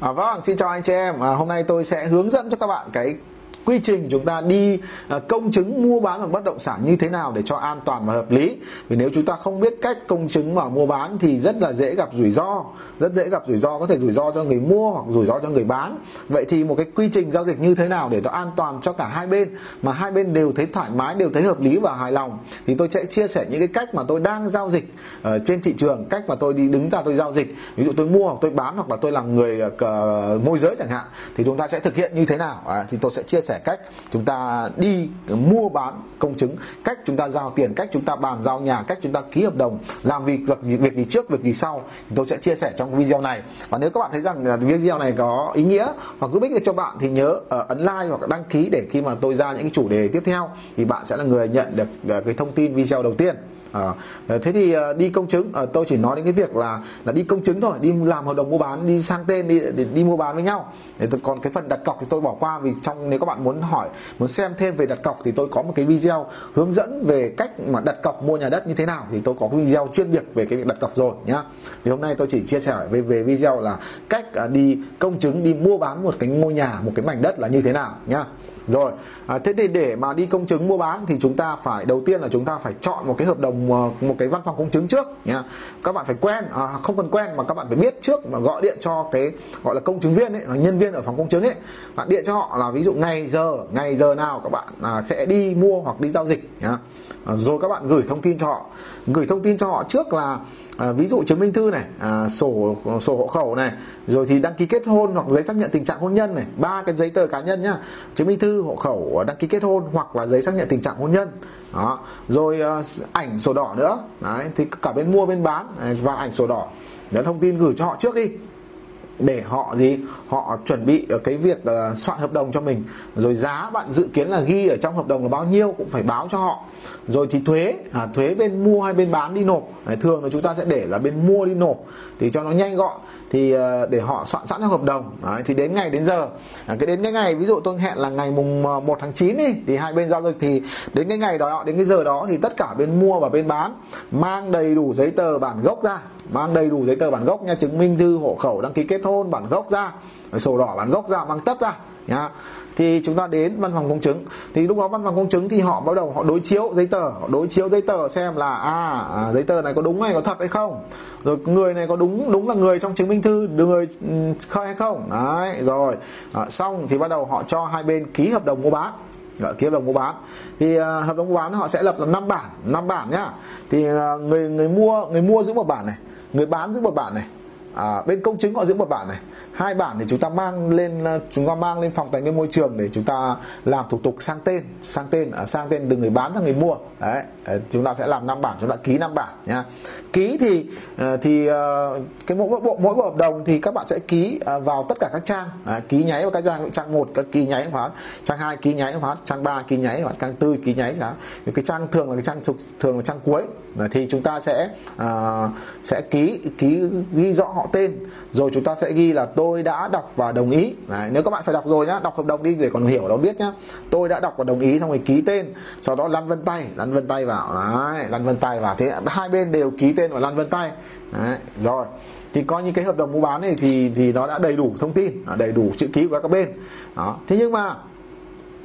À, vâng, xin chào anh chị em. À, hôm nay tôi sẽ hướng dẫn cho các bạn cái quy trình chúng ta đi à, công chứng mua bán bằng bất động sản như thế nào để cho an toàn và hợp lý. Vì nếu chúng ta không biết cách công chứng mà mua bán thì rất là dễ gặp rủi ro rất dễ gặp rủi ro có thể rủi ro cho người mua hoặc rủi ro cho người bán. Vậy thì một cái quy trình giao dịch như thế nào để nó an toàn cho cả hai bên mà hai bên đều thấy thoải mái đều thấy hợp lý và hài lòng? Thì tôi sẽ chia sẻ những cái cách mà tôi đang giao dịch ở trên thị trường cách mà tôi đi đứng ra tôi giao dịch. Ví dụ tôi mua hoặc tôi bán hoặc là tôi là người ờ, môi giới chẳng hạn thì chúng ta sẽ thực hiện như thế nào? À, thì tôi sẽ chia sẻ cách chúng ta đi mua bán công chứng cách chúng ta giao tiền cách chúng ta bàn giao nhà cách chúng ta ký hợp đồng làm việc việc gì, việc gì trước việc gì sau thì tôi sẽ chia sẻ trong video này. Và nếu các bạn thấy rằng video này có ý nghĩa hoặc giúp ích được cho bạn thì nhớ uh, ấn like hoặc đăng ký để khi mà tôi ra những cái chủ đề tiếp theo thì bạn sẽ là người nhận được ờ, cái thông tin video đầu tiên. À, thế thì ờ, đi công chứng à, tôi chỉ nói đến cái việc là là đi công chứng thôi đi làm hợp đồng mua bán đi sang tên đi đi, đi mua bán với nhau. Còn cái phần đặt cọc thì tôi bỏ qua vì trong nếu các bạn muốn hỏi muốn xem thêm về đặt cọc thì tôi có một cái video hướng dẫn về cách mà đặt cọc mua nhà đất như thế nào. Thì tôi có cái video chuyên biệt về cái việc đặt cọc rồi nhá. Thì hôm nay tôi chỉ chia sẻ về về video là cách đi công chứng đi mua bán một cái ngôi nhà một cái mảnh đất là như thế nào nhá rồi à, thế thì để mà đi công chứng mua bán thì chúng ta phải đầu tiên là chúng ta phải chọn một cái hợp đồng à, một cái văn phòng công chứng trước nha các bạn phải quen à, không cần quen mà các bạn phải biết trước mà gọi điện cho cái gọi là công chứng viên ấy nhân viên ở phòng công chứng ấy. Bạn điện cho họ là ví dụ ngày giờ ngày giờ nào các bạn à, sẽ đi mua hoặc đi giao dịch nha à, rồi các bạn gửi thông tin cho họ gửi thông tin cho họ trước là à, ví dụ chứng minh thư này à, sổ sổ hộ khẩu này rồi thì đăng ký kết hôn hoặc giấy xác nhận tình trạng hôn nhân này ba cái giấy tờ cá nhân nhá chứng minh thư hộ khẩu à, đăng ký kết hôn hoặc là giấy xác nhận tình trạng hôn nhân. Đó. Rồi à, ảnh sổ đỏ nữa. Đấy thì cả bên mua bên bán à, và ảnh sổ đỏ. Để thông tin gửi cho họ trước đi để họ gì? Họ chuẩn bị cái việc uh, soạn hợp đồng cho mình. Rồi giá bạn dự kiến là ghi ở trong hợp đồng là bao nhiêu cũng phải báo cho họ. Rồi thì thuế à, thuế bên mua hay bên bán đi nộp. Đấy, thường là chúng ta sẽ để là bên mua đi nộp. Thì cho nó nhanh gọn. Thì uh, để họ soạn sẵn trong hợp đồng. Đấy, thì đến ngày đến giờ. À, cái đến cái ngày ví dụ tôi hẹn là ngày mùng ờ, 1 tháng 9 đi thì hai bên giao dịch thì đến cái ngày đó đến cái giờ đó thì tất cả bên mua và bên bán mang đầy đủ giấy tờ bản gốc ra mang đầy đủ giấy tờ bản gốc nha chứng minh thư hộ khẩu đăng ký kết hôn bản gốc ra sổ đỏ bản gốc ra mang tất ra nha thì chúng ta đến văn phòng công chứng. Thì lúc đó văn phòng công chứng thì họ bắt đầu họ đối chiếu giấy tờ họ đối chiếu giấy tờ xem là à, à giấy tờ này có đúng hay có thật hay không. Rồi người này có đúng đúng là người trong chứng minh thư người khai hay không? Đấy rồi. À, xong thì bắt đầu họ cho hai bên ký hợp đồng mua bán. Dạ, ký hợp đồng mua bán. Thì uh, hợp đồng mua bán họ sẽ lập là năm bản năm bản nhá. Thì uh, người người mua người mua giữ một bản này người bán giữ một bản này. À, bên công chứng họ giữ một bản này. Hai bản thì chúng ta mang lên ờ, chúng ta mang lên phòng tài nguyên môi trường để chúng ta làm thủ tục sang tên sang tên à, sang tên từ người bán sang người mua. Đấy à, chúng ta sẽ làm năm bản chúng ta ký năm bản nhá. Ký thì ờ, thì ờ, cái mỗi bộ mỗi bộ hợp đồng thì các bạn sẽ ký à, vào tất cả các trang. À, ký nháy vào các trang trang một các ký nháy hóa trang hai ký nháy hóa trang ba ký nháy hóa trang tư ký nháy cả cái trang thường là cái trang thường là trang cuối thì chúng ta sẽ uh, sẽ ký ký ghi rõ họ tên. Rồi chúng ta sẽ ghi là tôi đã đọc và đồng ý. Đấy, nếu các bạn phải đọc rồi nhá đọc hợp đồng đi để còn hiểu nó biết nhá. Tôi đã đọc và đồng ý xong rồi ký tên. Sau đó lăn vân tay lăn vân tay vào đấy lăn vân tay vào thế hai bên đều ký tên và lăn vân tay. Đấy, rồi. Thì coi như cái hợp đồng mua bán này thì thì nó đã đầy đủ thông tin đầy đủ chữ ký của các bên. Đó thế nhưng mà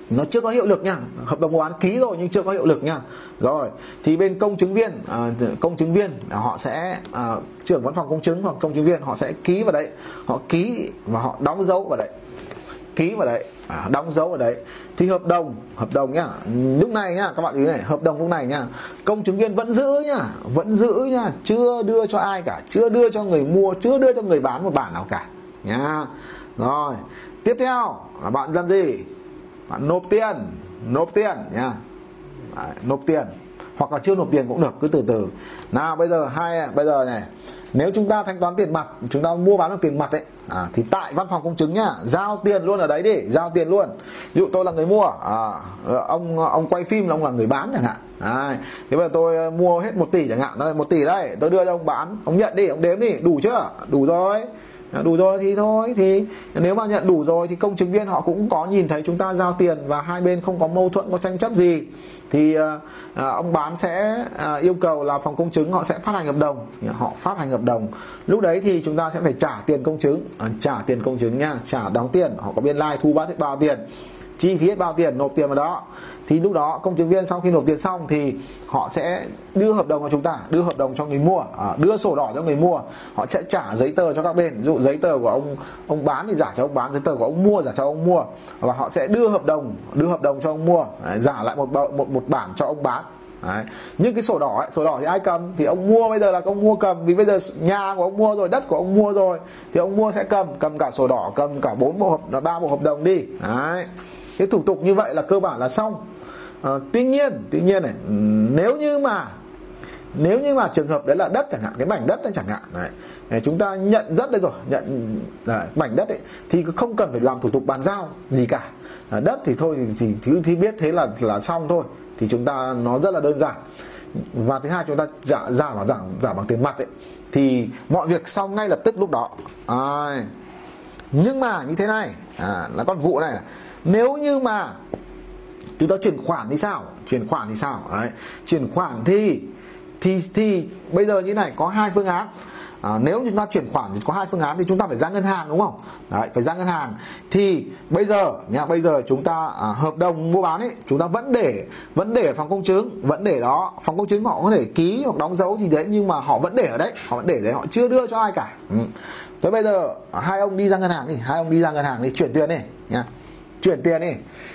nó chưa có hiệu lực nha. Hợp đồng mua bán ký rồi nhưng chưa có hiệu lực nha. Rồi thì bên công chứng viên à, công chứng viên à, họ sẽ à, trưởng văn phòng công chứng hoặc công chứng viên họ sẽ ký vào đấy. Họ ký và họ đóng dấu vào đấy. Ký vào đấy à, đóng dấu ở đấy. Thì hợp đồng hợp đồng nhá lúc này nhá các bạn ý này hợp đồng lúc này nhá công chứng viên vẫn giữ nhá vẫn giữ nhá chưa đưa cho ai cả chưa đưa cho người mua chưa đưa cho người bán một bản nào cả. Nhá rồi tiếp theo là bạn làm gì? Bạn nộp tiền nộp tiền nha. Đấy, nộp tiền. Hoặc là chưa nộp tiền cũng được cứ từ từ. Nào bây giờ hai bây giờ này. Nếu chúng ta thanh toán tiền mặt chúng ta mua bán được tiền mặt ấy à, thì tại văn phòng công chứng nhá giao tiền luôn ở đấy đi giao tiền luôn. Ví dụ tôi là người mua à, ờ, ông ông quay phim là ông là người bán chẳng hạn. À, thế bây giờ tôi ờ, mua hết một tỷ chẳng hạn. Đây một tỷ đây tôi đưa cho ông bán. Ông nhận đi ông đếm đi đủ chưa? Đủ rồi đủ rồi thì thôi thì nếu mà nhận đủ rồi thì công chứng viên họ cũng có nhìn thấy chúng ta giao tiền và hai bên không có mâu thuẫn có tranh chấp gì thì à, ông bán sẽ à, yêu cầu là phòng công chứng họ sẽ phát hành hợp đồng. Họ phát hành hợp đồng. Lúc đấy thì chúng ta sẽ phải trả tiền công chứng. À, trả tiền công chứng nha trả đóng tiền. Họ có biên lai like, thu bắt bao tiền chi phí hết bao tiền nộp tiền vào đó. Thì lúc đó công chứng viên sau khi nộp tiền xong thì họ sẽ đưa hợp đồng cho chúng ta đưa hợp đồng cho người mua à, đưa sổ đỏ cho người mua. Họ sẽ trả giấy tờ cho các bên. Ví dụ giấy tờ của ông ông bán thì giả cho ông bán giấy tờ của ông mua giả cho ông mua. Và họ sẽ đưa hợp đồng đưa hợp đồng cho ông mua à, giả lại một một một bản cho ông bán. Đấy. nhưng cái sổ đỏ ấy, sổ đỏ thì ai cầm? Thì ông mua bây giờ là ông mua cầm. Vì bây giờ nhà của ông mua rồi đất của ông mua rồi thì ông mua sẽ cầm. Cầm cả sổ đỏ cầm cả bốn bộ hợp ba bộ hợp đồng đi. Đấy cái thủ tục như vậy là cơ bản là xong. À, tuy nhiên tuy nhiên này ừ, nếu như mà nếu như mà trường hợp đấy là đất chẳng hạn cái mảnh đất đấy chẳng hạn này chúng ta nhận rất đây rồi nhận đấy, mảnh đất ấy thì không cần phải làm thủ tục bàn giao gì cả. À, đất thì thôi thì, thì thì biết thế là là xong thôi thì chúng ta nó rất là đơn giản. Và thứ hai chúng ta giả giả bằng giả, giả bằng tiền mặt ấy thì mọi việc xong ngay lập tức lúc đó. À, nhưng mà như thế này à, là con vụ này nếu như mà chúng ta chuyển khoản thì sao? Chuyển khoản thì sao? Đấy. Chuyển khoản thì thì thì bây giờ như này có hai phương án. À, nếu chúng ta chuyển khoản thì có hai phương án thì chúng ta phải ra ngân hàng đúng không? Đấy phải ra ngân hàng. Thì bây giờ nhá bây giờ chúng ta à, hợp đồng mua bán ấy chúng ta vẫn để vẫn để phòng công chứng vẫn để đó. Phòng công chứng họ có thể ký hoặc đóng dấu gì đấy nhưng mà họ vẫn để ở đấy. Họ vẫn để đấy họ chưa đưa cho ai cả. Ừ. thế bây giờ à, hai ông đi ra ngân hàng thì hai ông đi ra ngân hàng thì chuyển tiền đi nhá chuyển tiền đi.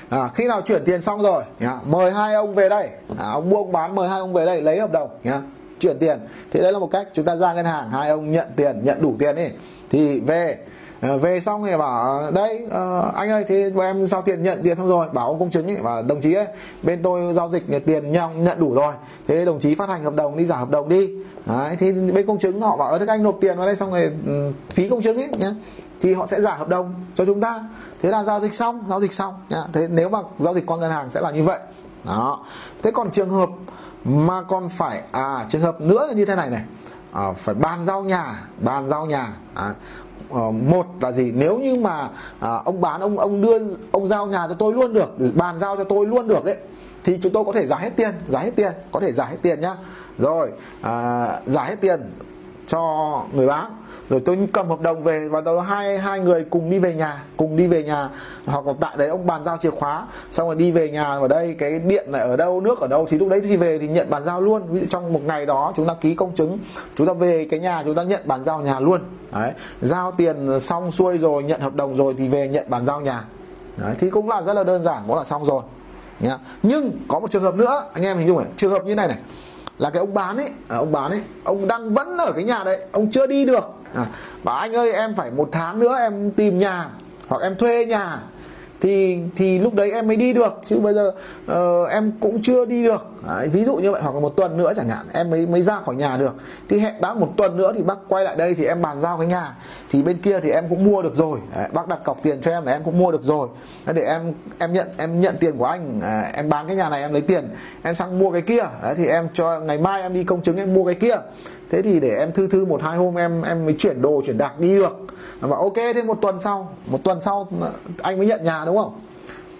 À, khi nào chuyển tiền xong rồi nhá, mời hai ông về đây. À, ông mua ông bán mời hai ông về đây lấy hợp đồng nhá chuyển tiền. Thì đấy là một cách chúng ta ra ngân hàng hai ông nhận tiền nhận đủ tiền đi. Thì về à, về xong thì bảo đây ờ, anh ơi thì em giao tiền nhận tiền xong rồi. Bảo ông công chứng ấy và đồng chí ấy bên tôi giao dịch tiền nhau nhận đủ rồi. Thế đồng chí phát hành hợp đồng đi giả hợp đồng đi. Đấy, thì bên công chứng họ bảo thế anh nộp tiền vào đây xong rồi ừ, phí công chứng ấy nhá thì họ sẽ giả hợp đồng cho chúng ta. Thế là giao dịch xong giao dịch xong nhá. thế nếu mà giao dịch qua ngân hàng sẽ là như vậy. Đó. Thế còn trường hợp mà còn phải à trường hợp nữa là như thế này này. À, phải bàn giao nhà bàn giao nhà. À, Uh, một là gì? Nếu như mà à, ông bán ông ông đưa ông giao nhà cho tôi luôn được bàn giao cho tôi luôn được đấy thì chúng tôi có thể giả hết tiền giả hết tiền có thể giả hết tiền nhá. Rồi à, giả hết tiền cho người bán rồi tôi cầm hợp đồng về và tôi hai hai người cùng đi về nhà cùng đi về nhà hoặc là tại đấy ông bàn giao chìa khóa xong rồi đi về nhà ở đây cái điện này ở đâu nước ở đâu thì lúc đấy thì về thì nhận bàn giao luôn. Ví dụ trong một ngày đó chúng ta ký công chứng chúng ta về cái nhà chúng ta nhận bàn giao nhà luôn. Đấy giao tiền xong xuôi rồi nhận hợp đồng rồi thì về nhận bàn giao nhà. Đấy, thì cũng là rất là đơn giản cũng là xong rồi nhá. Nhưng có một trường hợp nữa anh em hình dung này trường hợp như này này là cái ông bán ấy à, ông bán ấy ông đang vẫn ở cái nhà đấy ông chưa đi được. À, bảo anh ơi em phải một tháng nữa em tìm nhà hoặc em thuê nhà. Thì thì lúc đấy em mới đi được chứ bây giờ uh, em cũng chưa đi được đấy, ví dụ như vậy hoặc là một tuần nữa chẳng hạn em mới mới ra khỏi nhà được. Thì hẹn bác một tuần nữa thì bác quay lại đây thì em bàn giao cái nhà. Thì bên kia thì em cũng mua được rồi. Đấy, bác đặt cọc tiền cho em là em cũng mua được rồi. Để em em nhận em nhận tiền của anh. À, em bán cái nhà này em lấy tiền em sang mua cái kia. Đấy, thì em cho ngày mai em đi công chứng em mua cái kia. Thế thì để em thư thư một hai hôm em em mới chuyển đồ chuyển đạc đi được. Và ok thế một tuần sau một tuần sau anh mới nhận nhà đúng không?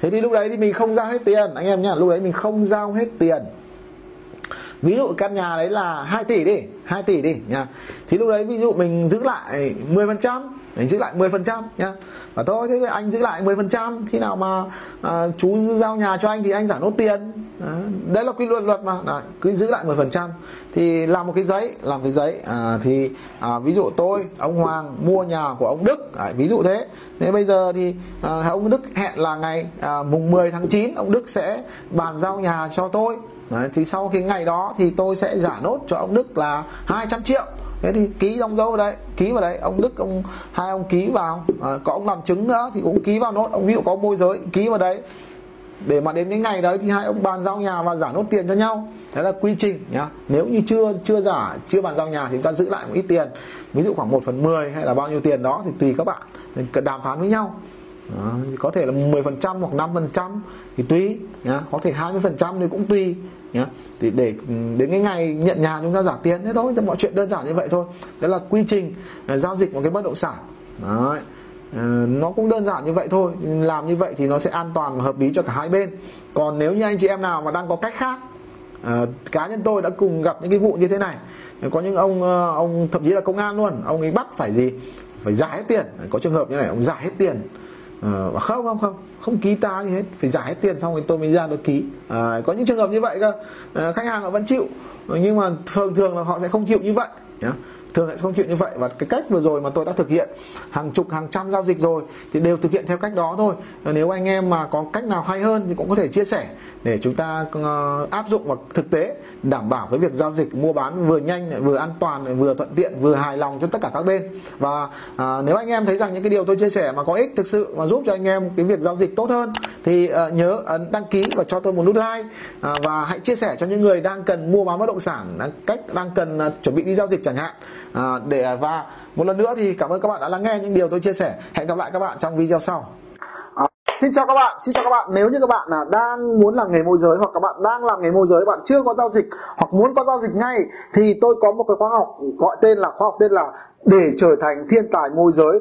Thế thì lúc đấy thì mình không giao hết tiền, anh em nhá, lúc đấy mình không giao hết tiền. Ví dụ căn nhà đấy là 2 tỷ đi 2 tỷ đi nha thì lúc đấy ví dụ mình giữ lại 10 phần trăm anh giữ lại 10 phần trăm nhá. Và thôi thế anh giữ lại 10 phần trăm. Khi nào mà à, chú giao nhà cho anh thì anh giả nốt tiền. À, đấy là quy luật luật mà. Đấy, cứ giữ lại 10 phần trăm. Thì làm một cái giấy làm cái giấy. À, thì à, ví dụ tôi ông Hoàng mua nhà của ông Đức. À, ví dụ thế. Thế bây giờ thì à, ông Đức hẹn là ngày à, mùng 10 tháng 9 ông Đức sẽ bàn giao nhà cho tôi. Đấy, thì sau cái ngày đó thì tôi sẽ giả nốt cho ông Đức là 200 triệu thế thì ký đóng dấu vào đây ký vào đấy ông đức ông hai ông ký vào. À, có ông làm chứng nữa thì cũng ký vào nốt. Ông ví dụ có môi giới ký vào đấy. Để mà đến cái ngày đấy thì hai ông bàn giao nhà và giả nốt tiền cho nhau. Thế là quy trình nhá. Nếu như chưa chưa giả chưa bàn giao nhà thì chúng ta giữ lại một ít tiền. Ví dụ khoảng 1 phần 10 hay là bao nhiêu tiền đó thì tùy các bạn. Đàm phán với nhau đó, có thể là 10% hoặc 5% thì tùy nhá. có thể 20% thì cũng tùy nhá. Thì để ừ, đến cái ngày nhận nhà chúng ta giảm tiền thế thôi mọi chuyện đơn giản như vậy thôi. Đó là quy trình là giao dịch một cái bất động sản. Đấy. Ờ, nó cũng đơn giản như vậy thôi. Làm như vậy thì nó sẽ an toàn và hợp lý cho cả hai bên. Còn nếu như anh chị em nào mà đang có cách khác à, cá nhân tôi đã cùng gặp những cái vụ như thế này. Có những ông ờ, ông thậm chí là công an luôn. Ông ấy bắt phải gì? Phải giải hết tiền. Có trường hợp như này ông giải hết tiền à, không không không không ký ta gì hết phải giải hết tiền xong rồi tôi mới ra tôi ký. À, có những trường hợp như vậy cơ. À, khách hàng họ vẫn chịu nhưng mà thường thường là họ sẽ không chịu như vậy nhá thường lại không chuyện như vậy. Và cái cách vừa rồi mà tôi đã thực hiện hàng chục hàng trăm giao dịch rồi thì đều thực hiện theo cách đó thôi. Và nếu anh em mà có cách nào hay hơn thì cũng có thể chia sẻ để chúng ta ờ, áp dụng vào thực tế đảm bảo cái việc giao dịch mua bán vừa nhanh vừa an toàn vừa thuận tiện vừa hài lòng cho tất cả các bên. Và à, nếu anh em thấy rằng những cái điều tôi chia sẻ mà có ích thực sự mà giúp cho anh em cái việc giao dịch tốt hơn thì à, nhớ ấn đăng ký và cho tôi một nút like. À, và hãy chia sẻ cho những người đang cần mua bán bất động sản cách đang cần à, chuẩn bị đi giao dịch chẳng hạn à, để và một lần nữa thì cảm ơn các bạn đã lắng nghe những điều tôi chia sẻ. Hẹn gặp lại các bạn trong video sau. À, Xin chào các bạn, xin chào các bạn. Nếu như các bạn là đang muốn làm nghề môi giới hoặc các bạn đang làm nghề môi giới, bạn chưa có giao dịch hoặc muốn có giao dịch ngay thì tôi có một cái khóa học gọi tên là khóa học tên là để trở thành thiên tài môi giới